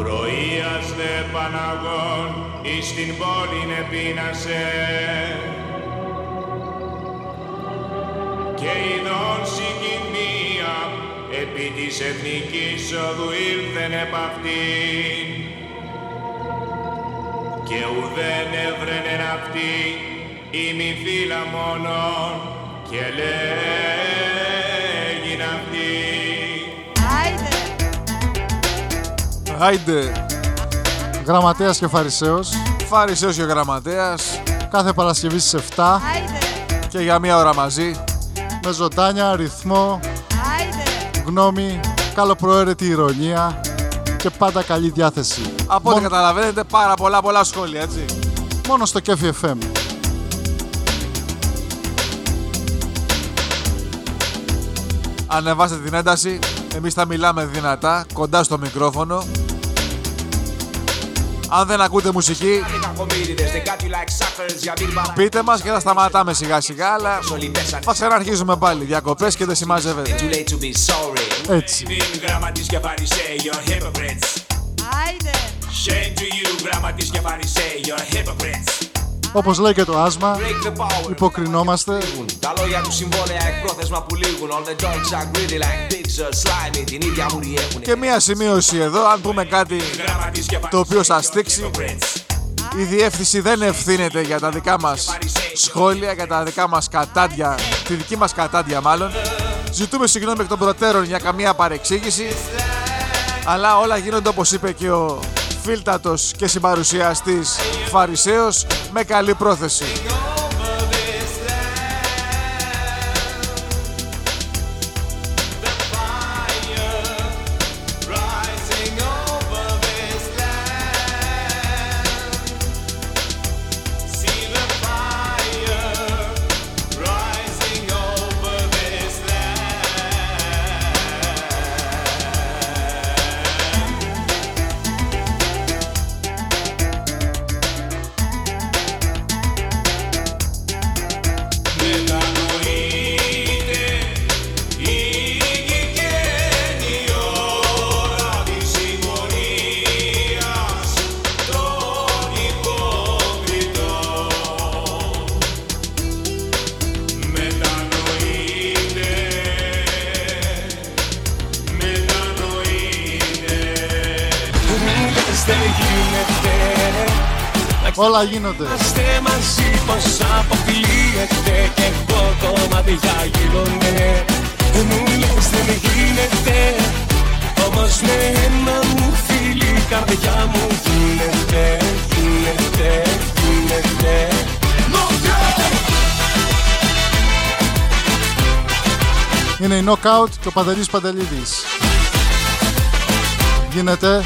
Πρωίας δε Παναγών εις την πόλη επίνασε και ειδών συγκοινία επί της εθνικής οδού ήλθεν επ' αυτήν. Και ουδέν έβρενεν αυτή η μη φύλλα μόνον και λέγειν Άιντε, γραμματέας και φαρισαίος, φαρισαίος και γραμματέας, κάθε Παρασκευή στις 7 Άιντε. και για μία ώρα μαζί, με ζωντάνια, ρυθμό, Άιντε. γνώμη, καλοπροαίρετη ηρωνία και πάντα καλή διάθεση. Από ό,τι Μόνο- καταλαβαίνετε, πάρα πολλά πολλά σχόλια, έτσι. Μόνο στο Κέφι FM. Ανεβάστε την ένταση. Εμείς θα μιλάμε δυνατά, κοντά στο μικρόφωνο. Αν δεν ακούτε μουσική, πείτε μας και θα σταματάμε σιγά σιγά, αλλά θα ξαναρχίζουμε πάλι. Διακοπές και δεν συμμαζεύεται. Έτσι. Την γραμματής και φαρισαίοι, you're hypocrites Άιντε. Shame to you, γραμματής και φαρισαίοι, you're hypocrites Όπως λέει και το άσμα, Break the power. υποκρινόμαστε Τα λόγια του συμβόλαια εκπρόθεσμα που λήγουν. All the dogs are greedy like pigs or slimy. Την ίδια μουρή έχουν. Και μία σημείωση εδώ, αν πούμε κάτι Γραμματής και το οποίο σας στίξει, hypocrites η διεύθυνση δεν ευθύνεται για τα δικά μας σχόλια, για τα δικά μας κατάντια, τη δική μας κατάντια μάλλον. Ζητούμε συγγνώμη εκ των προτέρων για καμία παρεξήγηση, αλλά όλα γίνονται όπως είπε και ο φίλτατος και συμπαρουσιαστής Φαρισαίος με καλή πρόθεση. Ο Παντελής Παντελίδης. Γίνεται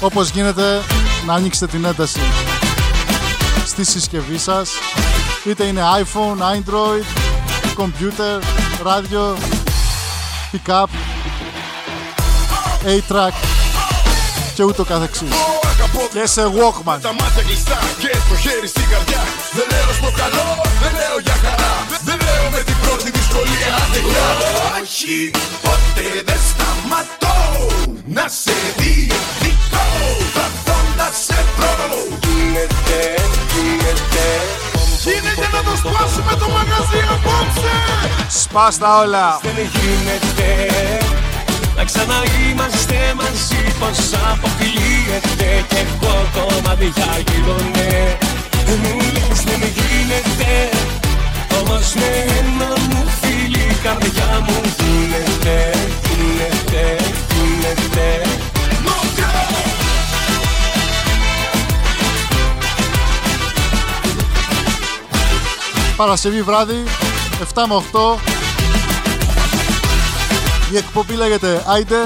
όπως γίνεται να ανοίξετε την ένταση στη συσκευή σας είτε είναι iPhone, Android, computer, ράδιο, pick-up, A-track και ούτω καθεξής. Και σε Walkman. Τα μάτια κλειστά και το χέρι στην καρδιά Δεν λέω στο καλό, δεν λέω για χαρά Δεν λέω με την πρώτη δυσκολία. Αντεγιά Όχι, ποτέ δεν σταματώ. Να σε διεκδικώ Θα έρθω να σε βρω Γίνεται, γίνεται. Γίνεται να το σπάσουμε το μαγαζί απόψε. Σπάστα όλα. δεν γίνεται. Να ξαναείμαστε μαζί πως αποκλείεται Και εγώ κομμάτια γίνονται Μου λες δεν γίνεται Όμως με ένα μου φίλι η καρδιά μου γίνεται Γίνεται, γίνεται Παρασκευή βράδυ, 7 με 8. Η εκπομπή λέγεται Άιντε.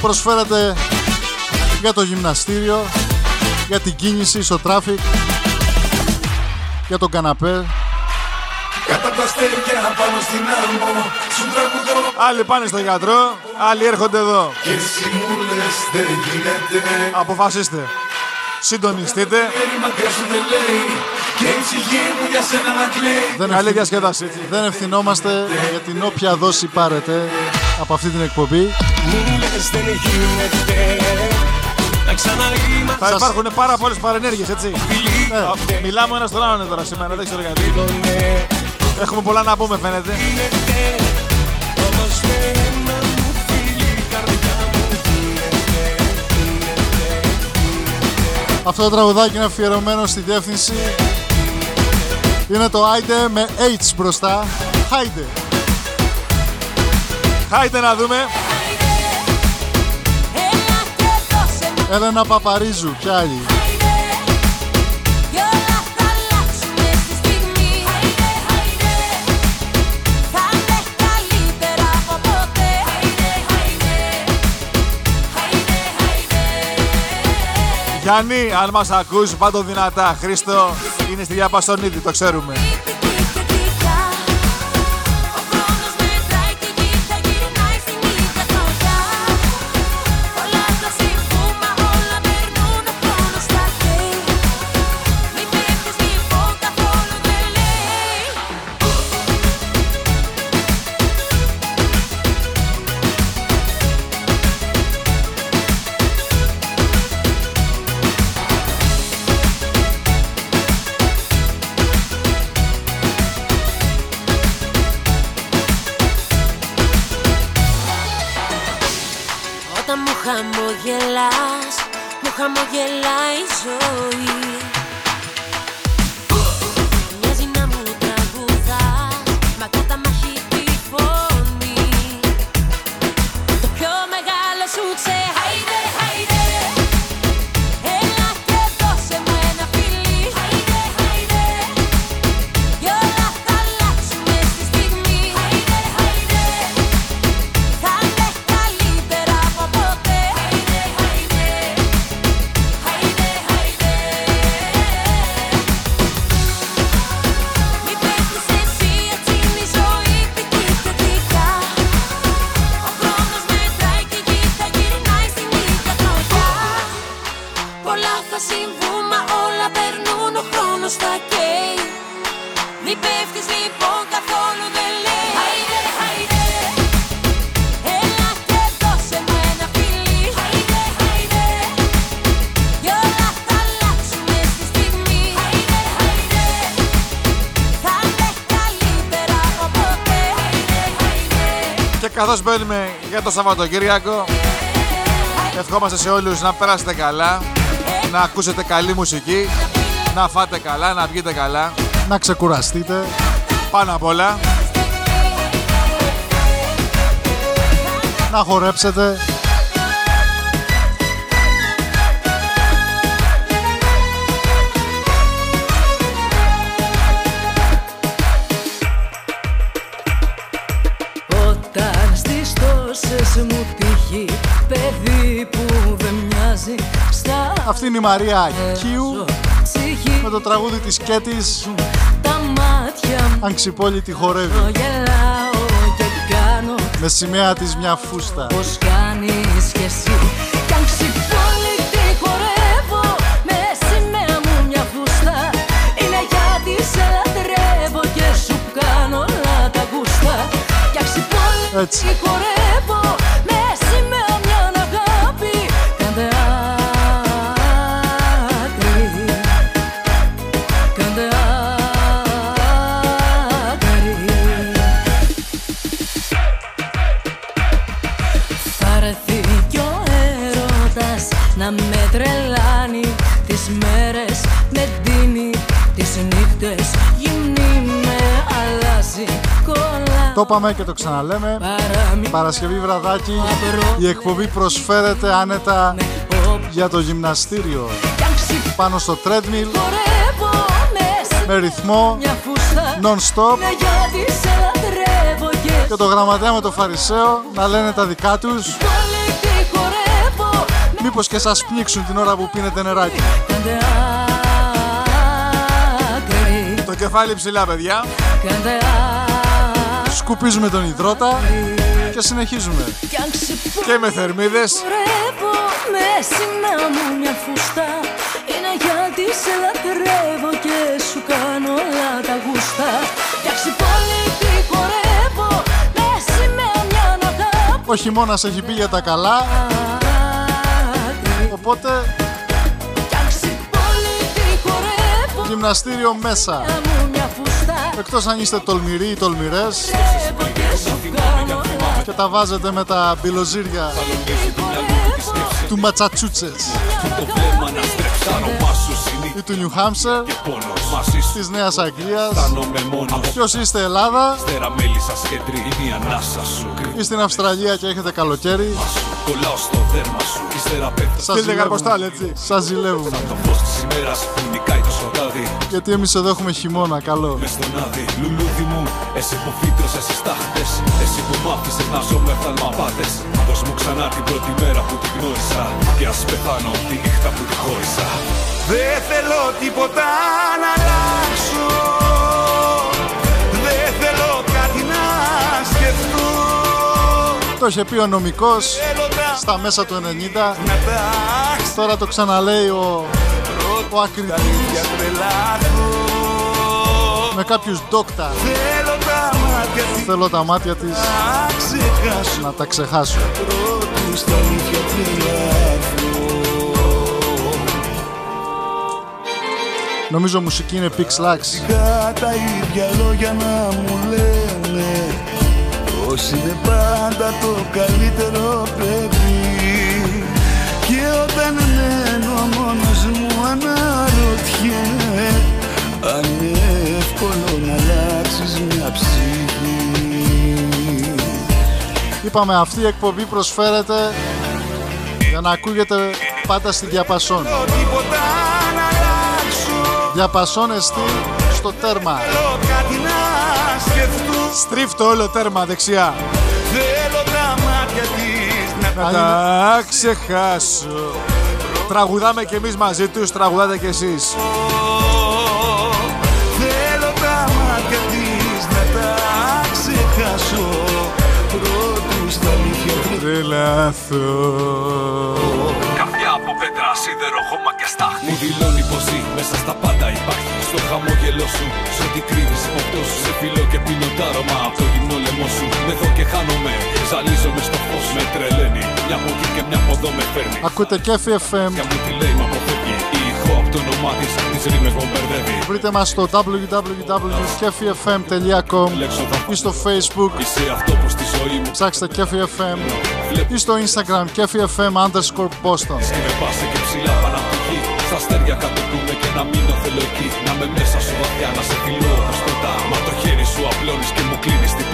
Προσφέρεται για το γυμναστήριο, για την κίνηση στο traffic, για τον καναπέ. Κατά τα αστέρια πάνω στην άμμο Σου τραγουδώ Άλλοι πάνε στο γιατρό, άλλοι έρχονται εδώ. Και εσύ μου λες δεν γίνεται Αποφασίστε. Συντονιστείτε. Θέλει μακριά σου δεν λέει Και η ψυχή μου για σένα να κλαίει Δεν, Καλή ευθυ- διασκέδαση. έτσι. δεν ευθυνόμαστε για την όποια δόση πάρετε από αυτή την εκπομπή. Μου λες δεν γίνεται Να ξαναείμαστε Θα υπάρχουν πάρα πολλές παρενέργειες, έτσι. Ναι. Α, Μιλάμε ένα στον άλλον τώρα σήμερα, δεν ξέρω γιατί. Ναι Έχουμε πολλά να πούμε, φαίνεται. Γίνεται Όμως με ένα μου φίλι η καρδιά μου γίνεται Αυτό το τραγουδάκι είναι αφιερωμένο στη διεύθυνση. Είναι το Άιντε με H μπροστά. Χάιντε. Χάιτε να δούμε. Έλα και δώσε μου Έλενα Παπαρίζου, ποια άλλη. Γιάννη, αν μας ακούς, πάντο δυνατά. Χρήστο είναι στη Διαπαστονίδη, το ξέρουμε. Χαμογελάς, μου χαμογελάει η ζωή Σαββατοκύριακο, ευχόμαστε σε όλους να περάσετε καλά, να ακούσετε καλή μουσική, να φάτε καλά, να βγείτε καλά. Να ξεκουραστείτε. Πάνω απ' όλα, Να χορέψετε. Αυτή είναι η Μαρία Κιού ψυχή με το τραγούδι της Κέτης. Τα μάτια μου Ανξυπόλυτη χορεύει. γελάω και κάνω. Με σημαία της μια φούστα. Πως κάνεις κι εσύ. Κι αν ξυπόλυτη χορεύω με σημαία μου μια φούστα. Είναι γιατί σε λατρεύω και σου κάνω όλα τα γούστα κι αν ξυπόλυτη Έτσι. χορεύω Το είπαμε και το ξαναλέμε. Παραμύθια Παρασκευή βραδάκι. Η εκπομπή προσφέρεται άνετα για το γυμναστήριο. Κι αν ξυπνώ Πάνω στο treadmill. Χορεύω με με ρυθμό. μια φούστα. Non-stop. Ναι γιατί σε λατρεύω και και το γραμματέα με το φαρισαίο να λένε τα δικά τους. Πολύ τι χορεύω μήπως και σας πνίξουν την ώρα που πίνετε νεράκι. Κάντε άκρη. Το κεφάλι ψηλά, παιδιά. Κάντε άκρη Σκουπίζουμε τον υδρότα και συνεχίζουμε. Κι αν ξυπνώ Και με θερμίδες. Χορεύω με σημαία μου μια φούστα Είναι γιατί σε λατρεύω και σου κάνω όλα τα γούστα Φτιάξει πόλη τη χορεύω με σημαία μια να αγαπώ Ο χειμώνα έχει πει για τα καλά, οπότε Φτιάξει πόλη τη χορεύω γυμναστήριο μέσα. Μου μια φούστα Εκτός αν είστε τολμηροί ή τολμηρές Τρεύω και σου κάνω όλα και τα βάζετε με τα μπιλοζύρια του Ματσατσούτσες Το βλέμμα να στρέψει το όνομά σου συνήθεια ή του Νιου Χάμσερ πόνος Μαζί σου της Νέας Αγγλίας. αισθάνομαι μόνος Ποιος είστε Ελλάδα; Στέρα μέλισσα κέντρη είναι η ανάσα σου ή στην Αυστραλία και έχετε καλοκαίρι. Κολλάω στο δέρμα σου Ύστερα πέφτω Σας Στείλτε ζηλεύουμε. καρποστάλ, έτσι. Σας ζηλεύουμε. Γιατί εμείς εδώ έχουμε χειμώνα, καλό. Μες στον άδει, λουλούδι μου Εσύ που φύτρωσες τις τάχτες Εσύ που μ' άφησες να ζω με φθαλμαπάτες Δώσ' μου ξανά την πρώτη μέρα που την γνώρισα Και ας πεθάνω τη νύχτα που τη χώρισα Δεν θέλω τίποτα να αλλάξω. Δεν θέλω κάτι να σκεφτώ. Το είχε πει ο νομικός Θέλω τα στα μέσα του 90. να τάξω Τώρα το ξαναλέει ο, ο ακριτής. Για τρελάθω με κάποιους ντόκτα. Θέλω τα μάτια της Θέλω τα μάτια της να ξεχάσω να τα ξεχάσω. Πρώτου στα αλήθεια τρελάθω Νομίζω μουσική είναι Pix Lax. Είχα τα ίδια λόγια να μου λένε Πως είναι πάντα το καλύτερο παιδί Και όταν μένω μόνος μου αναρωτιέμαι Αν Είπαμε αυτή η εκπομπή προσφέρεται για να ακούγεται πάντα στη διαπασόν. Τίποτα να αλλάξω Διαπασόν εστί στο τέρμα. Θέλω κάτι να σκεφτώ Στρίφτο όλο τέρμα δεξιά. Θέλω τα μάτια της να Να τα ξεχάσω. Τραγουδάμε κι εμείς μαζί τους, τραγουδάτε κι εσείς. Αλήθεια Τρελάθω. Καρδιά από πέτρα, σίδερο, χώμα και στάχτη. Μου δηλώνει πως ζει, μέσα στα πάντα υπάρχει. Στο χαμόγελό σου, σε ό,τι κρύβεις υποπτώ σου Σε φιλό και πίνω τ' άρωμα από το γυμνό λαιμό σου. Με δω και χάνομαι, ζαλίζομαι στο φως. Με τρελαίνει, μια από εκεί και μια από εδώ με φέρνει. Ακούτε Κέφι FM. Για μου τη λέει μα αποφεύγει Η ηχό από το όνομά της, τις ρήμες μου μπερδεύει. Βρείτε μας στο www.kefifm.com ή στο Facebook. Είσαι αυτό που στη ζωή μου. Ψάξτε Κέφι FM ή στο Instagram Κέφι FM underscore Boston. Και με πάσε και ψηλά πάνω από τη γη Στα αστέρια κατοικούμε και να μείνω θέλω εκεί. Να με μέσα σου βαθιά να σε φιλώ όπως ποτά Μα το χέρι σου απλώνεις και μου κλείνεις την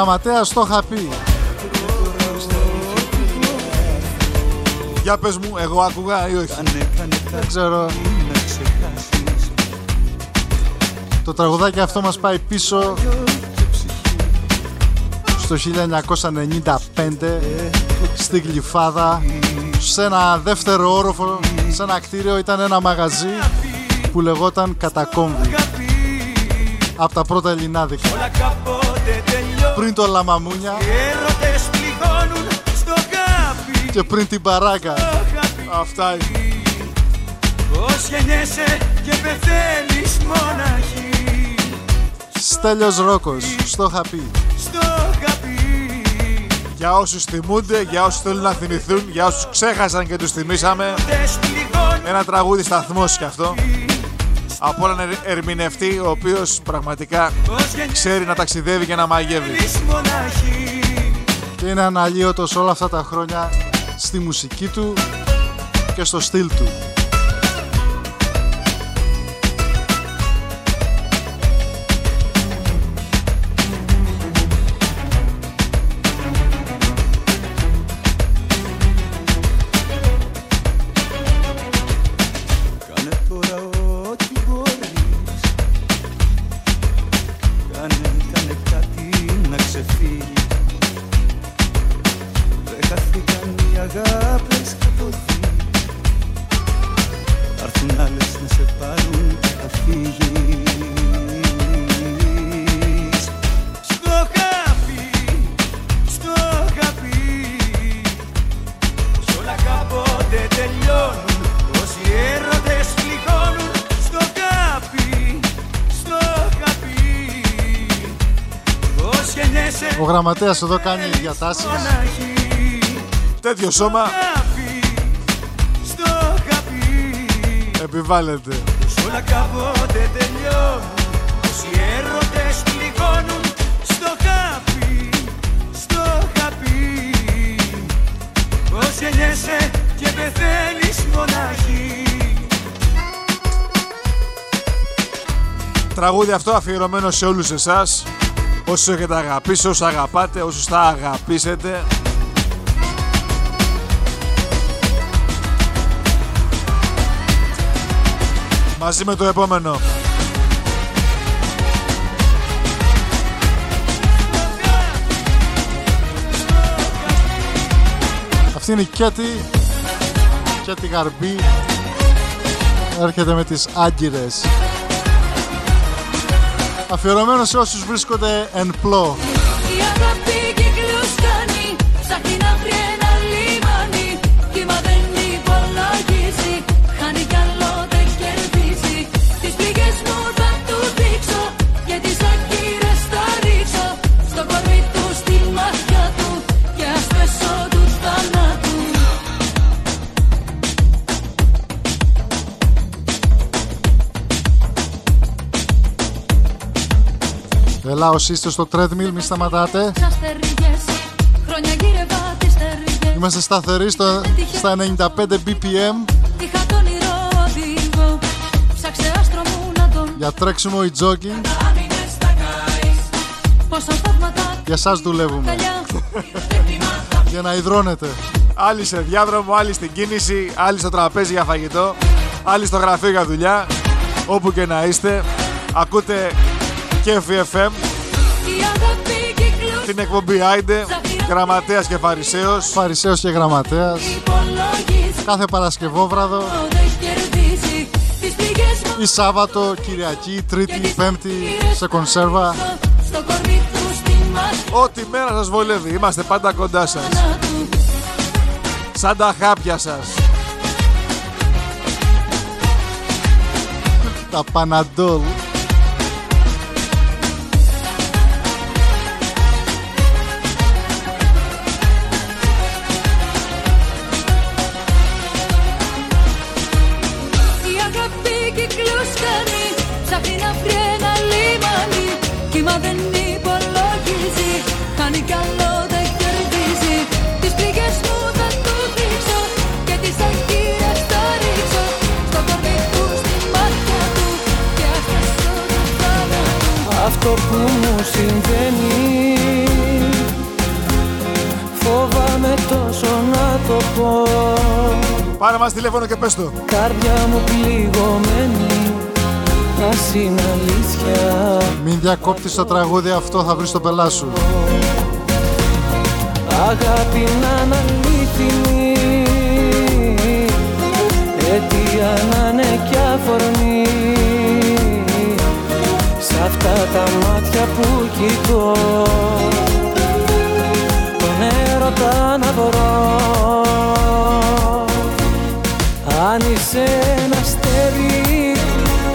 Γραμματέας το είχα πει. Για πες μου, εγώ άκουγα ή όχι; Δεν ξέρω. Το τραγουδάκι αυτό μας πάει πίσω στο 1995 στη Γλυφάδα σε ένα δεύτερο όροφο σε ένα κτίριο ήταν ένα μαγαζί που λεγόταν Κατακόμβι από τα πρώτα ελληνάδικα Όλα κάποτε τελειώνουν πριν το Λαμαμούνια. Οι έρωτες πληγώνουν στο κάπι. Και πριν την Παράγκα. Αυτά είναι. Πώς γεννιέσαι και πεθαίνεις μοναχή Στέλιος Ρόκος στο είχα πει Στο καπί Για όσους θυμούνται, για όσους θέλουν να θυμηθούν, για όσους ξέχασαν και τους θυμήσαμε. Τες πληγώνουν Ένα τραγούδι σταθμός κι αυτό. Από έναν ερ- ερμηνευτή ο οποίος πραγματικά ξέρει να ταξιδεύει και να μαγεύει. Και είναι αναλύωτος όλα αυτά τα χρόνια στη μουσική του και στο στυλ του. Γραμματέας εδώ κάνει διατάσεις. μοναχή Τέτοιο σώμα. Κάπι, στο κάπι επιβάλλεται. Πως όλα κάποτε τελειώνουν. Όσοι έρωτες πληγώνουν. Στο χάπι, στο χάπι. Πως γεννιέσαι και πεθαίνεις μοναχή Τραγούδι αυτό αφιερωμένο σε όλους εσάς Όσους έχετε αγαπήσει, όσους αγαπάτε, όσους θα αγαπήσετε Μαζί με το επόμενο Αυτή είναι η Κέτη. Κέτη Γαρμπή. Έρχεται με τις Άγκυρες. Αφιερωμένο σε όσους βρίσκονται εν πλώ. Η αγάπη κύκλους κάνει Ψάχνει να βρει Ελά, όσοι είστε στο treadmill, μη σταματάτε. Σαν στεριές Χρόνια γύρευα τις στεριές Είμαστε σταθεροί στο, στα 95 BPM Είχα τον όνειρο οδηγό Ψάξε άστρο μου να τον για τρέξιμο ή jogging. Άμυνες θα καείς Πόσα θαύματα Για σας δουλεύουμε. καλιά Για να υδρώνετε. Άλλοι σε διάδρομο, άλλοι στην κίνηση, άλλοι στο τραπέζι για φαγητό, άλλοι στο γραφείο για δουλειά. Όπου και να είστε, ακούτε και FFM, Η αγάπη κύκλους την εκπομπή Άιντε, γραμματέας και φαρισαίος. Φαρισαίος και γραμματέας. υπολογίζει Κάθε Παρασκευόβραδο Δεν κερδίζει Τις πληγές μου ή Σάββατο, Κυριακή, Τρίτη, Πέμπτη σε κονσέρβα. Στο κορμί του, στη μάτια Ό,τι μέρα σας βολεύει, είμαστε πάντα κοντά σας. του Σαν τα χάπια σας. Τα Παναντόλ. Αυτό που μου συμβαίνει. Φοβάμαι τόσο να το πω. Πάρε μας τηλέφωνο και πες το. Καρδιά μου πληγωμένη Ας είναι αλήθεια. Μην διακόπτεις το τραγούδι αυτό, θα βρεις το πελά σου. Αγάπη να είναι αλήθινη Αιτία να είναι κι αφορμή. Σ' αυτά τα μάτια που κοιτώ Τον έρωτα να βρω. Αν είσαι ένα αστέρι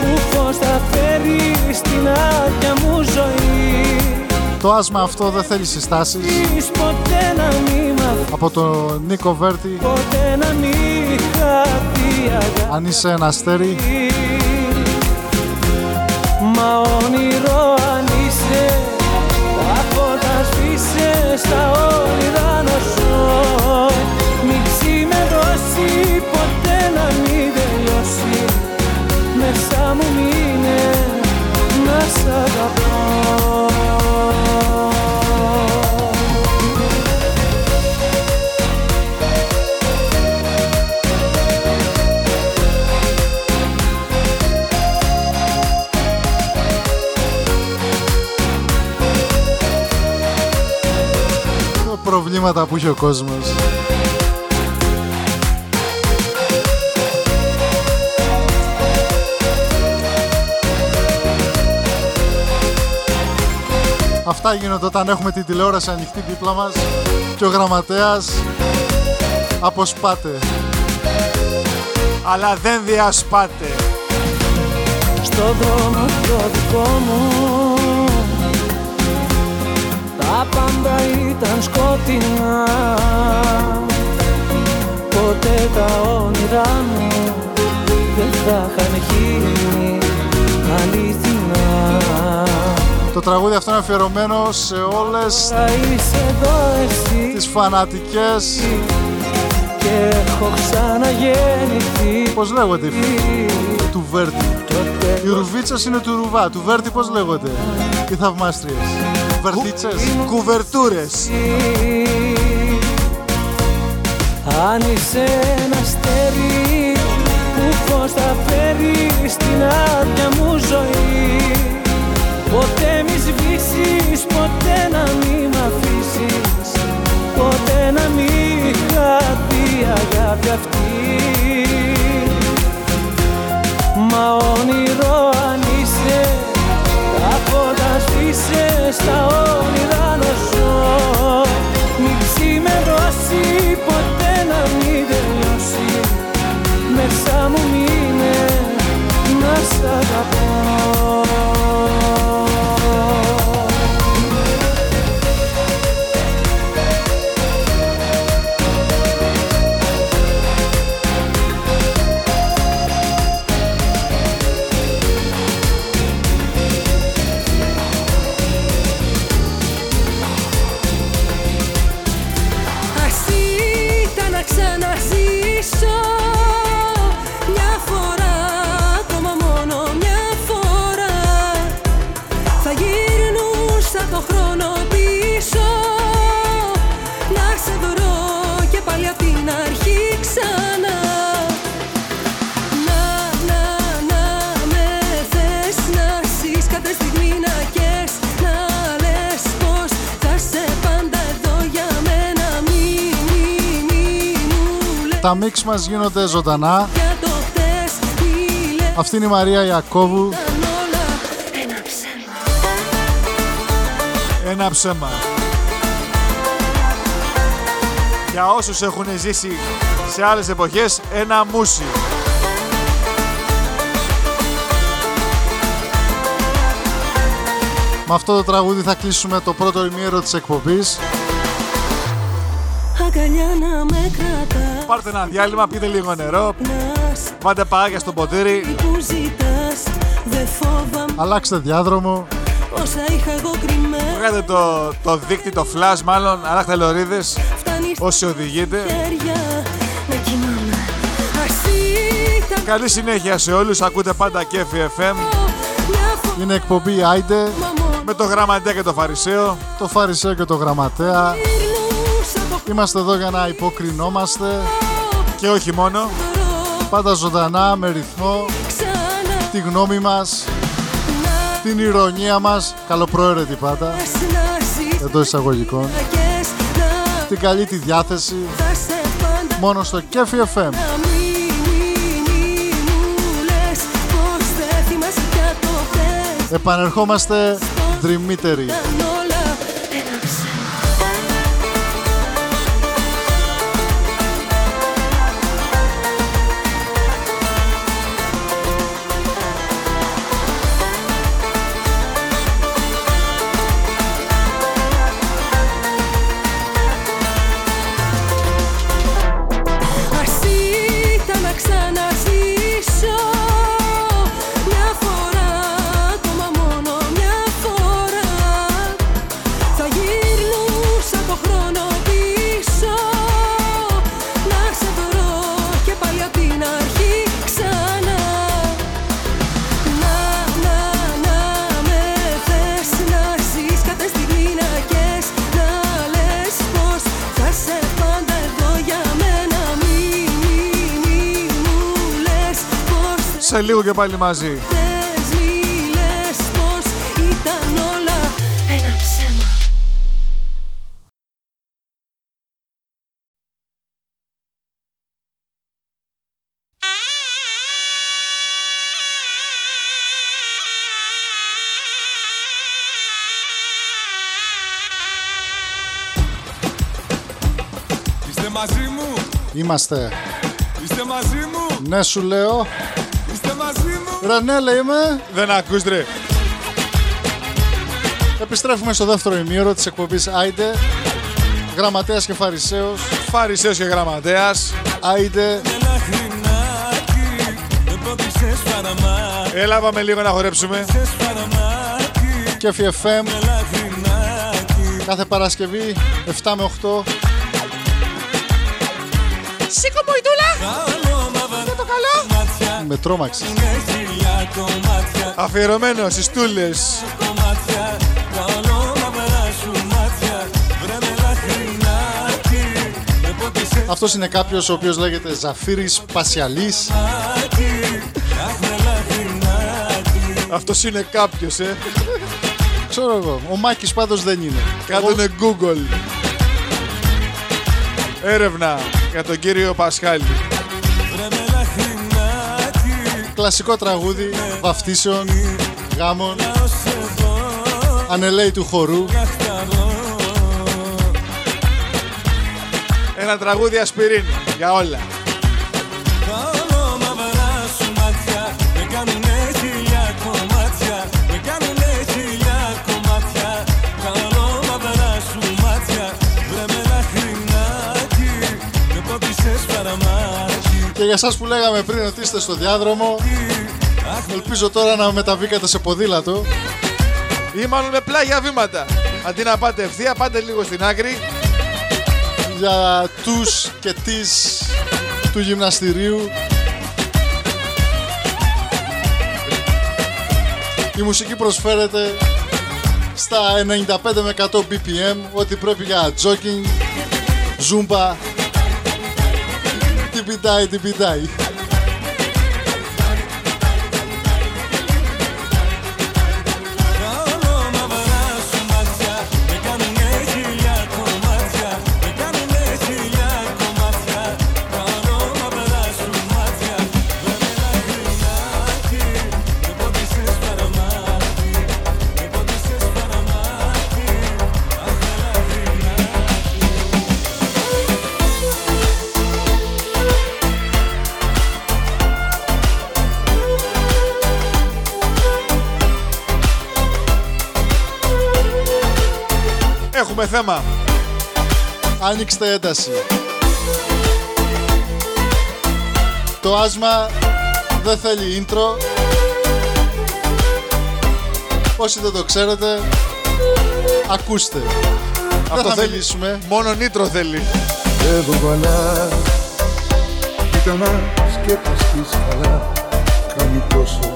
Που πώς θα φέρεις την άδεια μου ζωή. Το άσμα αυτό δεν θέλει συστάσεις. Εις ποτέ να μη μ' αφήσεις. Από τον Νίκο Βέρτη, Ποτέ να μη χαθεί αγάπη αν είσαι ένα αστέρι, Μα όνειρο αν είσαι Τα φώτα σβήσε στα όνειρα να ζω Μην ξημερώσει ποτέ να μην τελειώσει. Μέσα μου μείνε να σ' αγαπώ προβλήματα που είχε ο κόσμος. Αυτά γίνονται όταν έχουμε την τηλεόραση ανοιχτή δίπλα μας και ο γραμματέας αποσπάται. Αλλά δεν διασπάται. στο δρόμο το δικό μου τα πάντα ήταν σκοτεινά. Ποτέ τα όνειρά μου δεν θα είχαν γίνει αληθινά. Το τραγούδι αυτό είναι αφιερωμένο σε όλες Θα είσαι εδώ εσύ. τις φανατικές. Και έχω ξαναγεννηθεί. Πώς λέγονται; Οι φίλοι του Βέρτη. Οι Ρουβίτσες είναι του Ρουβά. Του Βέρτη πώς λέγονται; Οι θαυμάστριες Βερτίτσες Κουβερτούρες. Αν είσαι ένα αστέρι που φως θα φέρεις στην άδεια μου ζωή; Ποτέ μη σβήσεις, ποτέ να μη μ' αφήσεις. Ποτέ να μη χαθεί η αγάπη αυτή. Μα όνειρο αν είσαι τα φώτα σβήσε στα όνειρα να ζω Μη ξημερώσει ποτέ να μην τελειώσει. Μέσα μου μείνε να σ' αγαπώ Τα μίξ μας γίνονται ζωντανά για το χτες Μη λες Αυτή είναι η Μαρία Ιακώβου ήταν όλα ένα ψέμα Ένα ψέμα. Για όσους έχουν ζήσει σε άλλες εποχές, ένα μουσι. Με αυτό το τραγούδι θα κλείσουμε το πρώτο ημίωρο της εκπομπής Αγκαλιά να με κρατάς Πάρτε ένα διάλειμμα, πείτε λίγο νερό, βάλτε παγάκια στο ποτήρι. που ζητάς Δεν φόβαμαι Αλλάξτε διάδρομο. Όσα είχα εγώ κρυμμένα Βγάλετε το, το δίκτυ, το flash μάλλον, αλλάχτε λωρίδες, Φτάνει στα όσοι οδηγείτε. χέρια να κοιμάμαι Ας ήταν Καλή συνέχεια σε όλους, ακούτε πάντα Κέφι FM μια φορά Είναι εκπομπή Άιντε. Μόνο με το γραμματέα και το φαρισαίο. Το Φαρισαίο και το Γραμματέα. Γυρνούσα το Είμαστε εδώ για να υποκρινόμαστε Και όχι μόνο, χρόνο Πάντα ζωντανά, με ρυθμό Ξανά Τη γνώμη μας Την ηρωνία μας. Καλοπροαίρετη πάντα. Να ζεις Εντός εισαγωγικών. Αγιές να Την καλή τη διάθεση. Θα σε πάντα Μόνο στο Κέφι FM Να μη, λίγο και πάλι μαζί. Είμαστε. Είστε μαζί μου. Ναι, σου λέω είστε μαζί μου. Ρε, ναι, λέει είμαι. Δεν ακούς ρε. Επιστρέφουμε στο δεύτερο ημίωρο της εκπομπής Άιντε. Γραμματέας και Φαρισαίος. Φαρισαίος και γραμματέας. Άιντε. Δεν πότισες παραμά, Έλα πάμε λίγο να χορέψουμε. σες παραμάκι, Κέφι FM. λαχρινάκι. Κάθε Παρασκευή 7 με 8. Σήκω μου η δούλα. Καλό μαύρα Το καλό. μάτια, Με τρόμαξες. Είναι χιλιά κομμάτια, Αφιερωμένο στις τούλες. κομμάτια. Καλό μαύρα σου μάτια, βρε με λαχρινάκι. Δεν πότισες Αυτός είναι κάποιος ο οποίος λέγεται Ζαφύρης Πασιαλής. μάκι, αχ με λαχρινάκι. Αυτός είναι κάποιος, ε. Ξέρω εγώ. Ο Μάκης πάντως δεν είναι. Εγώ- Κάτω Google. Έρευνα για τον κύριο Πασχάλη. Βρε με λαχρινάκι, Κλασικό τραγούδι βαφτίσεων, γάμων, να σε δω, ανελέη του χορού. να χταρώ. Ένα τραγούδι ασπιρίνη για όλα. Και για εσάς που λέγαμε πριν ότι είστε στο διάδρομο, ελπίζω τώρα να μεταβήκατε σε ποδήλατο. Ή μάλλον με πλάγια βήματα. Αντί να πάτε ευθεία, πάτε λίγο στην άκρη. για τους και τις του γυμναστηρίου. Η μουσική προσφέρεται στα 95 με 100 BPM, ό,τι πρέπει για jogging, ζούμπα, τι πιτάει, τι Έχουμε θέμα. Άνοιξτε ένταση. Το άσμα δεν θέλει intro. Όσοι δεν το ξέρετε, ακούστε. δεν θα θέλει. μιλήσουμε. Μόνο νήτρο θέλει. Έβγαλα Κοίτα να σκέφτεσαι καλά Κάνει τόσο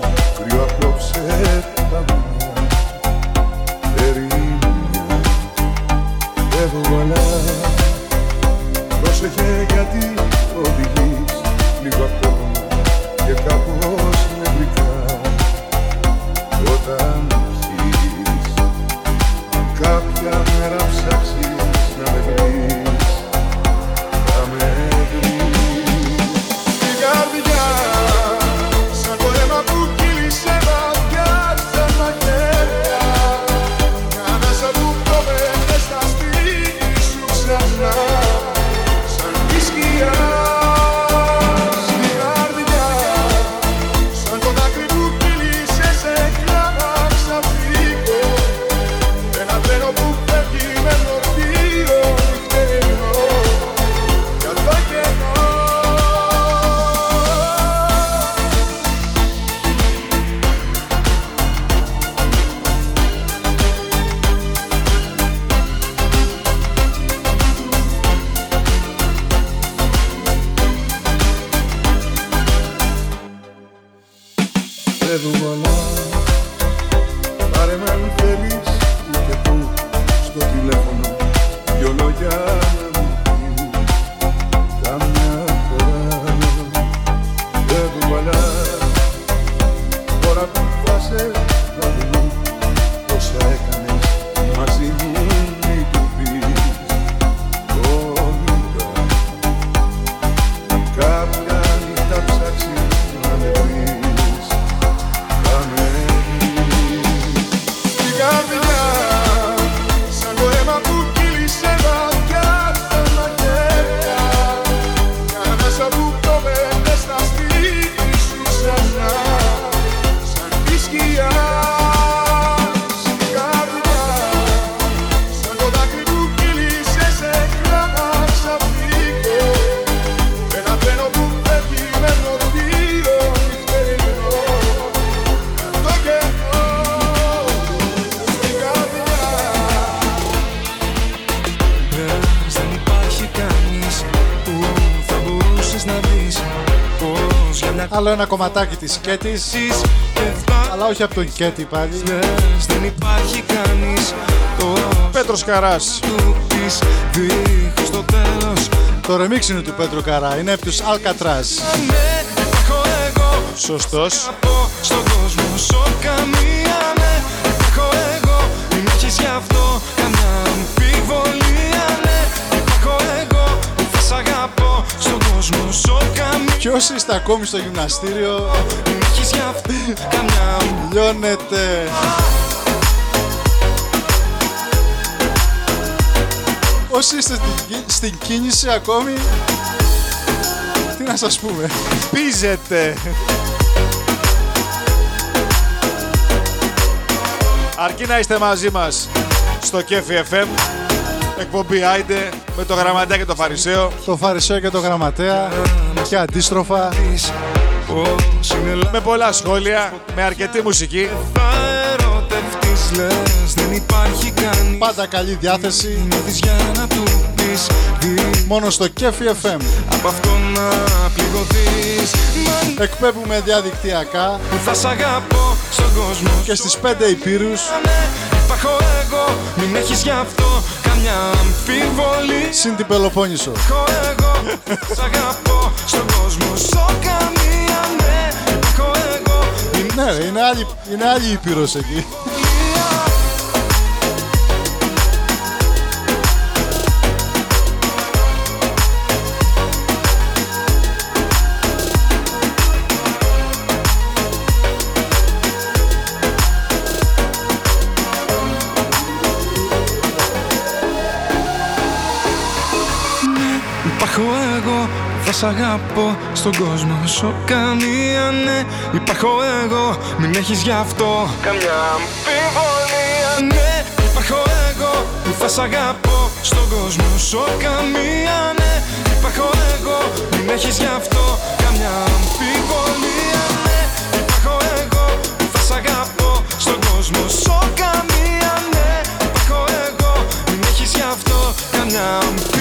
Άλλο ένα κομματάκι της Κέτης. Αλλά όχι από τον Κέτη πάλι. Λες, δεν υπάρχει κανείς το Πέτρος Καράς. του πεις δίχως το τέλος. Το remix είναι του Πέτρου Καρά. Είναι από τους Alcatraz. Ναι, υπάρχω εγώ. Σωστός. Από στον κόσμο σω καμία ναι. Υπάρχω εγώ, μην έχεις γι' αυτό καμιά αμφιβολία ναι. Υπάρχω εγώ, θα σ' αγαπώ στον κόσμο σω καμία Και όσοι είστε ακόμη στο γυμναστήριο Μην έχεις γι' αυτό καμιά Λιώνετε Όσοι είστε στην, κι- στην κίνηση ακόμη Τι να σας πούμε Πίζετε. Αρκεί να είστε μαζί μας στο Κέφι FM Εκπομπή Άιντε με το γραμματέα και το φαρισαίο. Το Φαρισαίο και το Γραμματέα Και αντίστροφα πως είναι λάθος Με πολλά σχόλια, με αρκετή μουσική. Θα ερωτευτείς λες δεν υπάρχει κανείς Πάντα καλή διάθεση. Νιώθεις για να του πεις δι- Μόνο στο Κέφι FM Από αυτό να πληγωθείς Μα Εκπέμπουμε διαδικτυακά. Που θα σ' αγαπώ στον κόσμο. Και στις 5 υπήρους Ναι, υπάρχω εγώ, μην έχεις γι' αυτό καμιά αμφιβολία. Συν την Πελοπόννησο. Υπάρχω εγώ, θα σ' αγαπώ στον κόσμο σω καμία ναι. Υπάρχω εγώ, μην Ναι ρε, είναι άλλη, είναι άλλη ήπειρος εκεί σ' αγαπώ στον κόσμο σου καμία ναι. Υπάρχω εγώ, μην έχεις γι' αυτό. Καμιά αμφιβολία. Ναι, υπάρχω εγώ που θα σ' αγαπώ στον κόσμο σου καμία ναι. Υπάρχω εγώ, μην έχεις γι' αυτό. Καμιά αμφιβολία Ναι, υπάρχω εγώ που θα σ' αγαπώ στον κόσμο σου καμία ναι. Υπάρχω εγώ, μην έχεις γι' αυτό. Καμιά αμφιβολία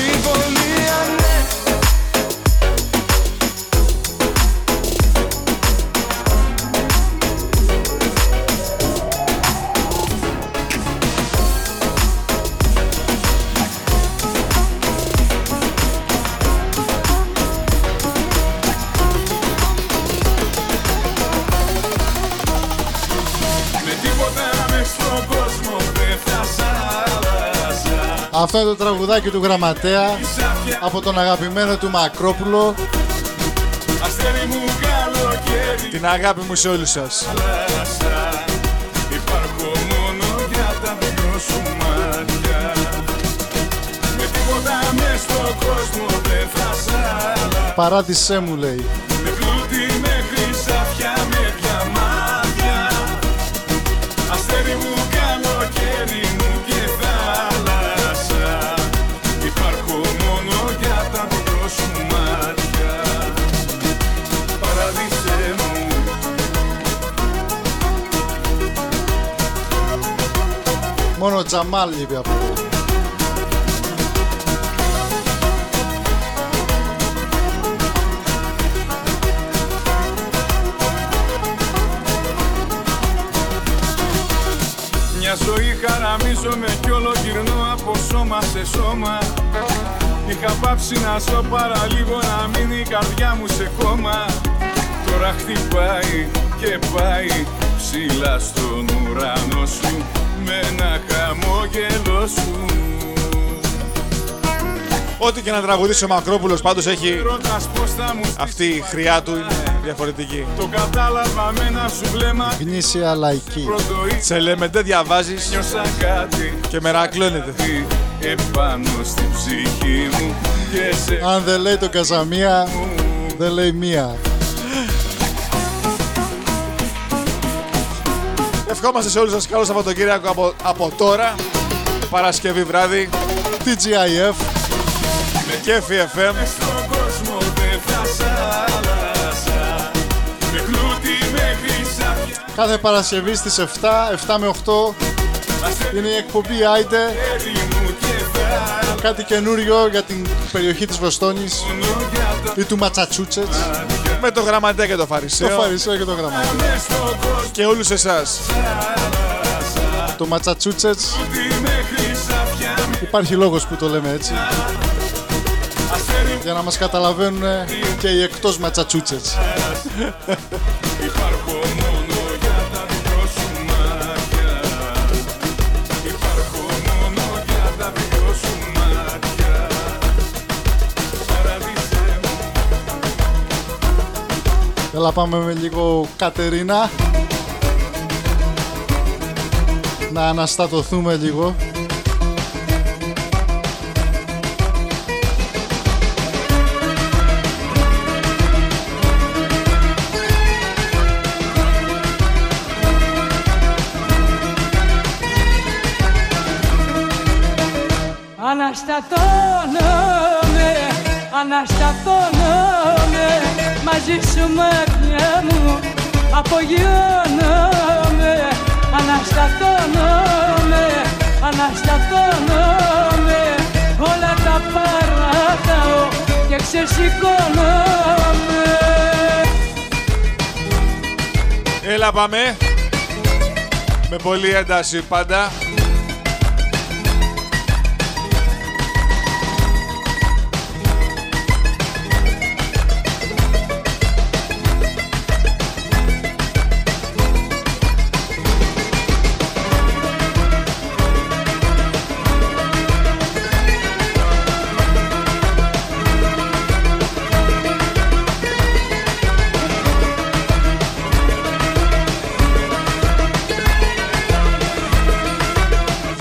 Αυτό είναι το τραγουδάκι του Γραμματέα Από τον αγαπημένο του Μακρόπουλο. Αστέρι μου καλοκαίρι. Την αγάπη μου σε όλους σας. Θάλασσα Υπάρχω μόνο Μόνο ο Τζαμάλ λείπει από εδώ. Μια ζωή χαραμίζομαι κι όλο γυρνώ από σώμα σε σώμα Είχα πάψει να ζω παραλίγο να μείνει η καρδιά μου σε κόμμα Τώρα χτυπάει και πάει ψηλά στον ουρανό σου Με ένα χαμόγελος σου. Ό,τι και να τραγουδήσει ο Μακρόπουλος πάντως έχει Ρωτάς πως θα μου αυτή η χρειά του είναι διαφορετική. Το κατάλαβα με ένα σου βλέμμα Γνήσια λαϊκή. Πρωτοή Τσελέμε δεν διαβάζεις. Νιώσα κάτι και μερακλώνεται. Επάνω στην ψυχή μου. Και σε Αν δεν λέει το Καζαμία Δεν λέει μία Ευχόμαστε σε όλους σας καλό Σαββατοκύριακο από, από τώρα. Παρασκευή βράδυ. TGIF. Κέφι FM. Στον κόσμο δεν θα σ' άλλασα Με πλούτη με χρυσάφια Κάθε Παρασκευή στις 7, 7 με 8 είναι η εκπομπή Άιντε. μου και θα Κάτι καινούριο για την περιοχή της Βοστόνης ή του Ματσατσούτσετς. Με το γραμματέα και το φαρισαίο. Το Φαρισαίο και το Γραμματέα. μες στον κόσμο Και όλους εσάς. Το Ματσατσούτσετς με χρυσάφια υπάρχει λόγος που το λέμε έτσι. Για να μας καταλαβαίνουν και οι εκτός Ματσατσούτσετς. Έλα πάμε με λίγο Κατερίνα. Να αναστατωθούμε λίγο. Αναστατώνομαι, αναστατώνομαι Μαζί σου μάτια μου απογειώνομαι Αναστατώνομαι, αναστατώνομαι Όλα τα παρατάω και ξεσηκώνομαι Έλα πάμε. Με πολύ ένταση πάντα.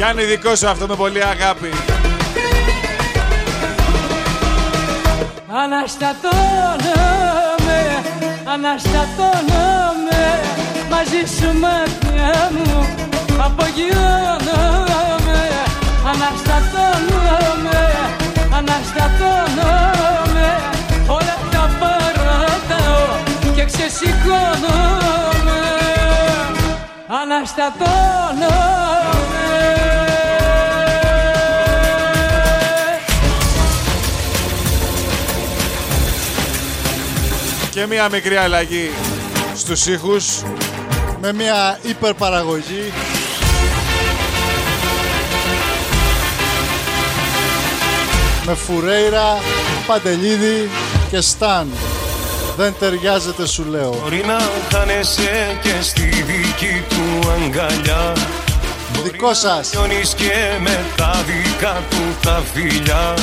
Γιάννη δικό σου αυτό με πολύ αγάπη. Αναστατώνομαι, αναστατώνομαι Μαζί σου μάτια μου απογειώνομαι Αναστατώνομαι, αναστατώνομαι Όλα τα παρατάω και ξεσηκώνομαι Αναστατώνομαι Και μία μικρή αλλαγή στους ήχους. Με μια υπερπαραγωγή. Με Φουρέιρα, Παντελίδη και Σταν. Δεν ταιριάζεται σου λέω. Μπορεί να χάνεσαι και στη δική του αγκαλιά Δικό σας. Νιώνεις και με τα δικά του τα φιλιά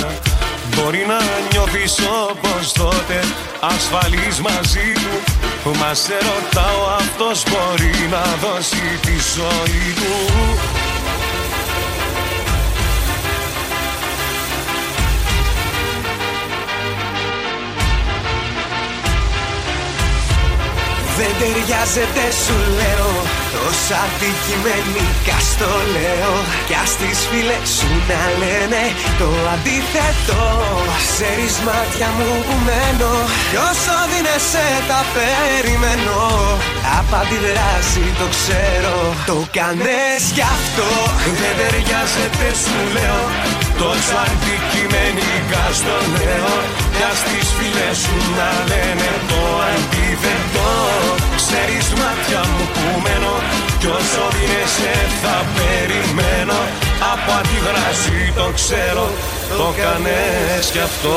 Μπορεί να νιώθεις όπως τότε ασφαλής μαζί του. Μας σε ρωτάω αυτός μπορεί να δώσει τη ζωή του. Δεν ταιριάζεται σου λέω Τόσα αντικειμενικά στο λέω Κι ας τις φίλες σου να λένε το αντίθετο. Ξέρεις μάτια μου που μένω Κι όσο δίνεσαι τα περιμένω. Από αντιδράση το ξέρω Το κάνες κι αυτό. Δεν ταιριάζεται σου λέω Τόσο αντικειμενικά στο λέω Κι ας τις φίλες σου να λένε το αντίθετο. Ξέρεις μάτια μου που μένω Κι όσο δίνεσαι θα περιμένω. Από αντιδράση το ξέρω Το κάνες κι αυτό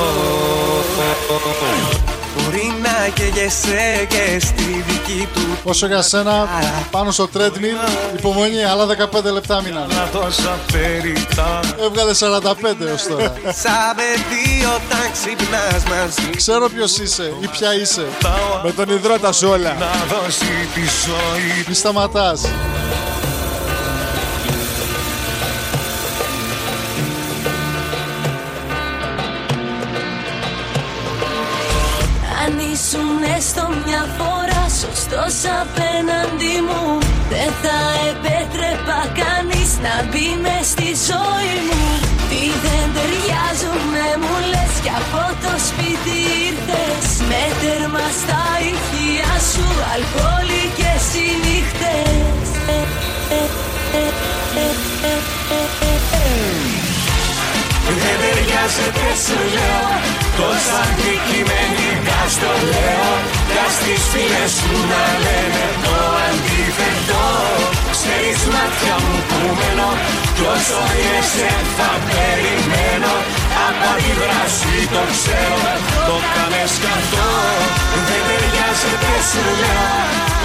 Μπορεί να καίγεσαι και στη δική του Όσο για σένα, πάνω στο treadmill, υπομονή, άλλα 15 λεπτά μείνανε. Να τόσα περιτά Έβγαλε 45 ως τώρα. Σαν παιδί όταν ξυπνάς μαζί Ξέρω ποιος είσαι ή ποια είσαι. Με τον υδρότα σου όλα. Να δώσει τη ζωή Μη σταματάς. Ήσουν έστω μια φορά σωστός απέναντι μου. Δεν θα μπει μες στη ζωή μου. Τι δεν ταιριάζουμε μου λες κι από το σπίτι ήρθες. Με τέρμα στα ηχεία σου αλκοολικές οι νύχτες Δεν ταιριάζεται σου λέω Τόσα αντικειμενικά στο λέω Κι ας τις φίλες σου να λένε το αντίθετο Ξέρεις μάτια μου που μένω Κι όσο είσαι θα περιμένω Από αντιδράση το ξέρω Το κάνες κι αυτό Δεν ταιριάζεται σου λέω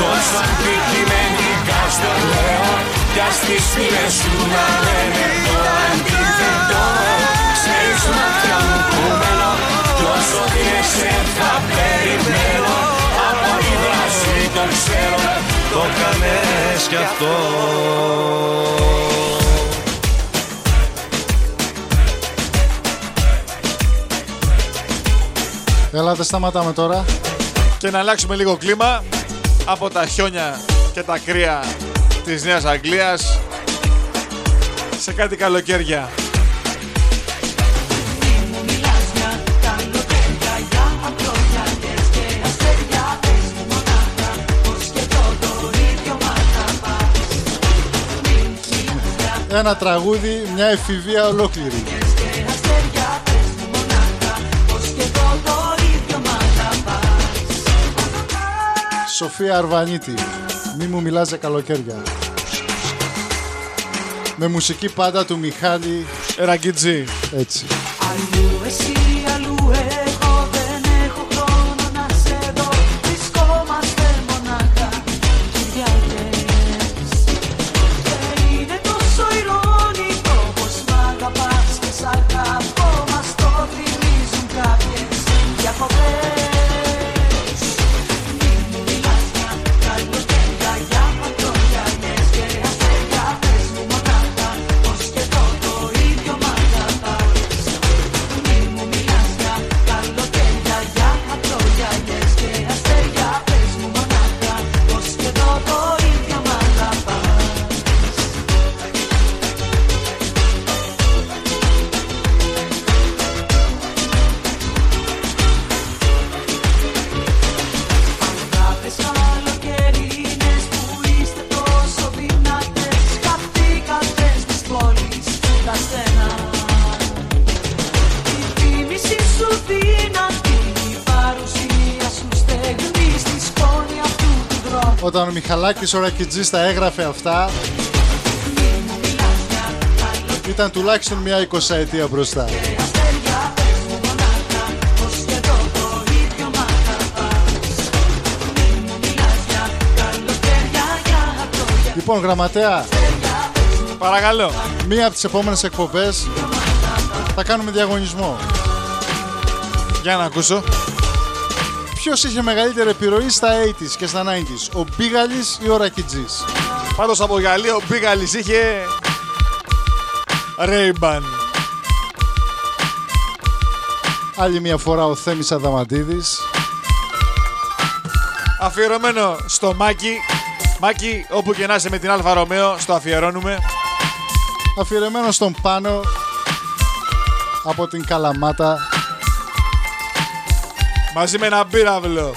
Τόσο αντικειμενικά στο λέω Κι ας τις φίλες σου να λένε το αντίθετο Ξέρεις μάτια μου που μένω Κι όσο πιέσαι θα περιμένω Από αντιδράση το ξέρω Το κάνες κι αυτό Έλατε, σταματάμε τώρα. Και να αλλάξουμε λίγο κλίμα από τα χιόνια και τα κρύα της Νέας Αγγλίας σε κάτι καλοκαίρια. Ένα τραγούδι, μια εφηβεία ολόκληρη. Σοφία Αρβανίτη. Μη μου μιλάς για καλοκαίρια. Με μουσική πάντα του Μιχάλη Ραγκιτζή. Έτσι. Αλλού εσύ, αλλού Όταν ο Μιχαλάκης ο Ρακιτζής τα έγραφε αυτά ήταν τουλάχιστον μια εικοσαετία μπροστά. Αστέρια πες μου μονάχα Πως και εδώ το ίδιο μ' αγαπάς Μη μου μιλάς για καλοκαίρια, για χρόνια Λοιπόν, γραμματέα, Παρακαλώ. μία από τις επόμενες εκπομπές θα κάνουμε διαγωνισμό. Για να ακούσω. Ποιος είχε μεγαλύτερη επιρροή στα 80s και στα 90s, ο Μπίγαλης ή ο Ρακιτζής; Πάντως από Γαλλία ο Μπίγαλης είχε Ray-Ban. Άλλη μια φορά ο Θέμης Αδαμαντίδης. Αφιερωμένο στο Μάκη. Μάκη, όπου και να είσαι με την Alfa Romeo, στο αφιερώνουμε. Αφιερωμένο στον Πάνο από την Καλαμάτα. Μαζί με ένα πύραυλο.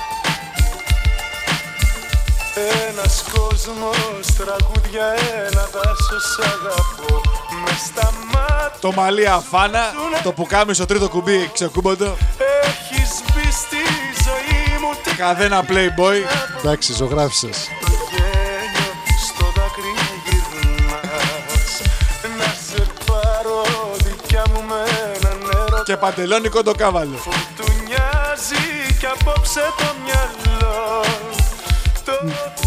Ένας κόσμος, τραγούδια, ένα δάσος σ' αγαπώ Μες στα μάτια Το μαλλί αφάνα, το πουκάμι στο τρίτο κουμπί ξεκούμποντο. έχεις μπει στη ζωή μου Τι Καθένα playboy. Εντάξει, ζωγράφισες. γένιο στο δάκρυ γυρνάς Να σε πάρω δικιά μου με ένα νερό Και παντελόνικο το κάβαλο. Του νοιάζει κι απόψε το μυαλό Το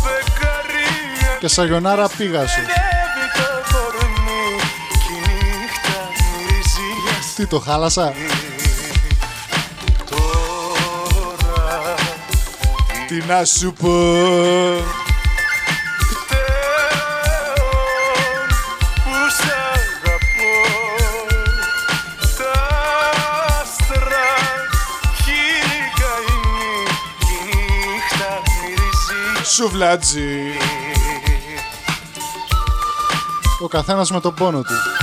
φεγγάρι Και σαγιονάρα πήγα σου. Ανέβει το κορμί κι η νύχτα μυρίζει για Τι το χάλασα; τώρα Τι να σου πω. Μυρίζει Σουβλάτζι. Ο καθένας με τον πόνο του.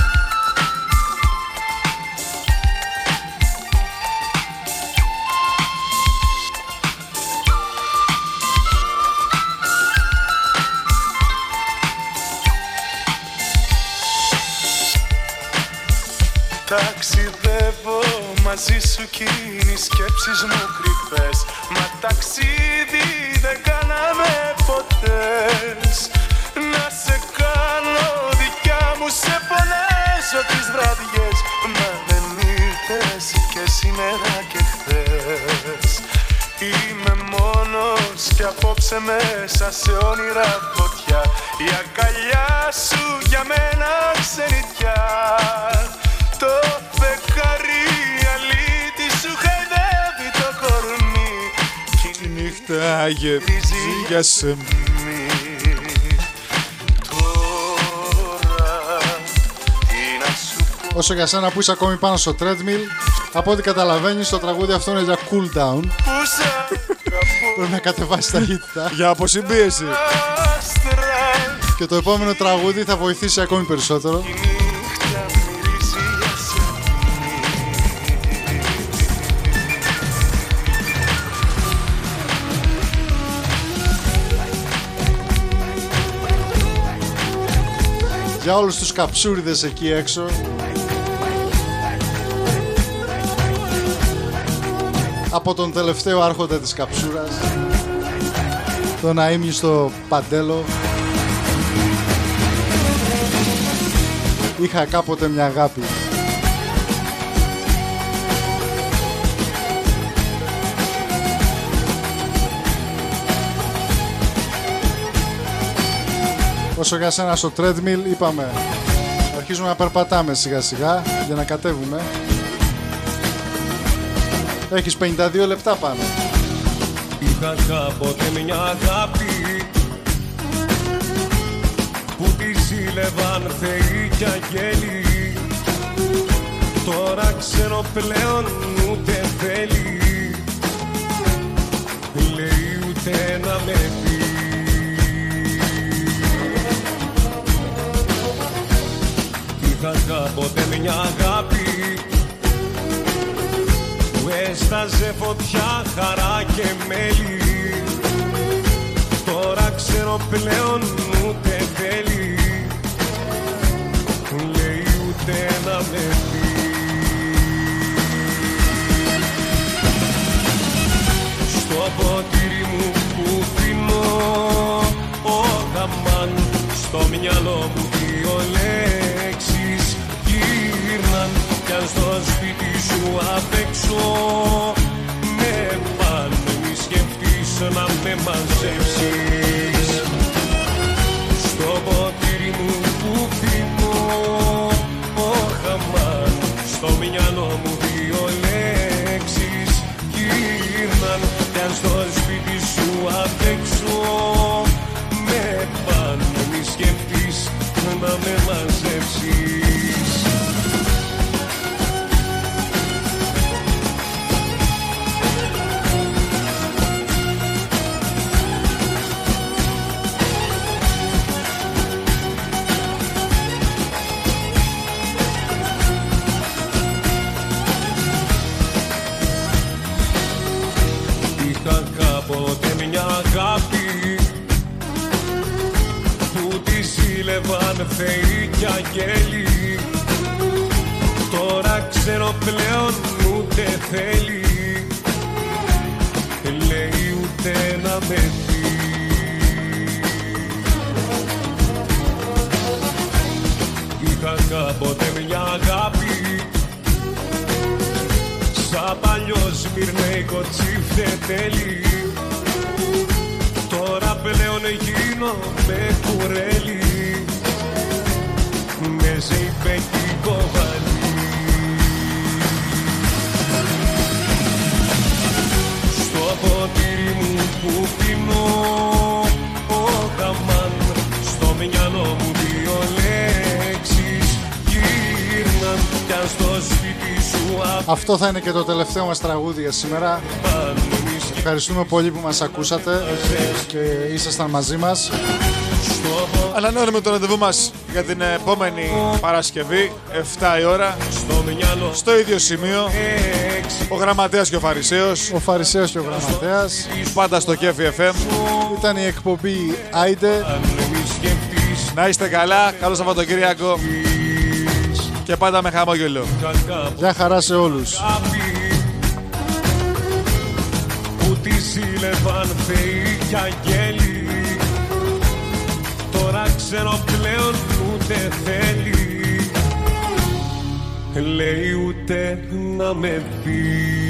Κι η Νύχτα γεμίζει για σε Όσο για σένα που είσαι ακόμη πάνω στο treadmill, από ό,τι καταλαβαίνεις το τραγούδι αυτό είναι για cool down. Πρέπει να κατεβάσεις ταχύτητα. Για αποσυμπίεση. Και το επόμενο τραγούδι θα βοηθήσει ακόμη περισσότερο. Για όλους τους καψούριδες εκεί έξω. Από τον τελευταίο άρχοντα της καψούρας. Τον αείμνηστο Παντέλο. Είχα κάποτε μια αγάπη Όσο για σένα στο treadmill είπαμε. Αρχίζουμε να περπατάμε σιγά σιγά για να κατέβουμε. Έχεις 52 λεπτά πάνω. Είχα κάποτε μια αγάπη που τη ζήλευαν θεοί κι αγγέλοι. Τώρα ξέρω πλέον ούτε θέλει. Λέει ούτε να με πει Είχα κάποτε μια αγάπη που έσταζε φωτιά, χαρά και μέλι Τώρα ξέρω πλέον ούτε θέλει. Λέει ούτε να με πει Στο ποτήρι μου που πίνω ο γαμάν Στο μυαλό μου δύο λέξεις γύρναν κι αν στο σπίτι σου απ' έξω. Με πάνε μη σκεφτείς να με μαζέψεις. Στο ποτήρι μου που πίνω ο χαμάν Στο μυαλό μου δύο λέξεις. Γύρναν κι αν στο σπίτι σου απ' έξω θεοί κι αγγέλοι Τώρα ξέρω πλέον ούτε θέλει. Λέει ούτε να με πει Είχα κάποτε μια αγάπη. Σαν παλιό σμυρνέικο τσίφτε τέλει. Τώρα πλέον γίνομαι κουρέλι Αυτό θα είναι και το τελευταίο μας τραγούδι για σήμερα. Ευχαριστούμε πολύ που μας ακούσατε και ήσασταν μαζί μας. Ανανεώνουμε το ραντεβού μας για την επόμενη Παρασκευή, 7 η ώρα, στο ίδιο σημείο. Ο Γραμματέας και ο Φαρισαίος. Ο Φαρισαίος και ο Γραμματέας. Πάντα στο Κέφι FM. Ήταν η εκπομπή Άιντε. Να είστε καλά, καλό Σαββατοκύριακο και πάντα με χαμόγελο. Γεια χαρά σε όλους. που τη σύλλευαν θεοί και αγγέλοι Τώρα ξέρω πλέον ούτε θέλει. Λέει ούτε να με πει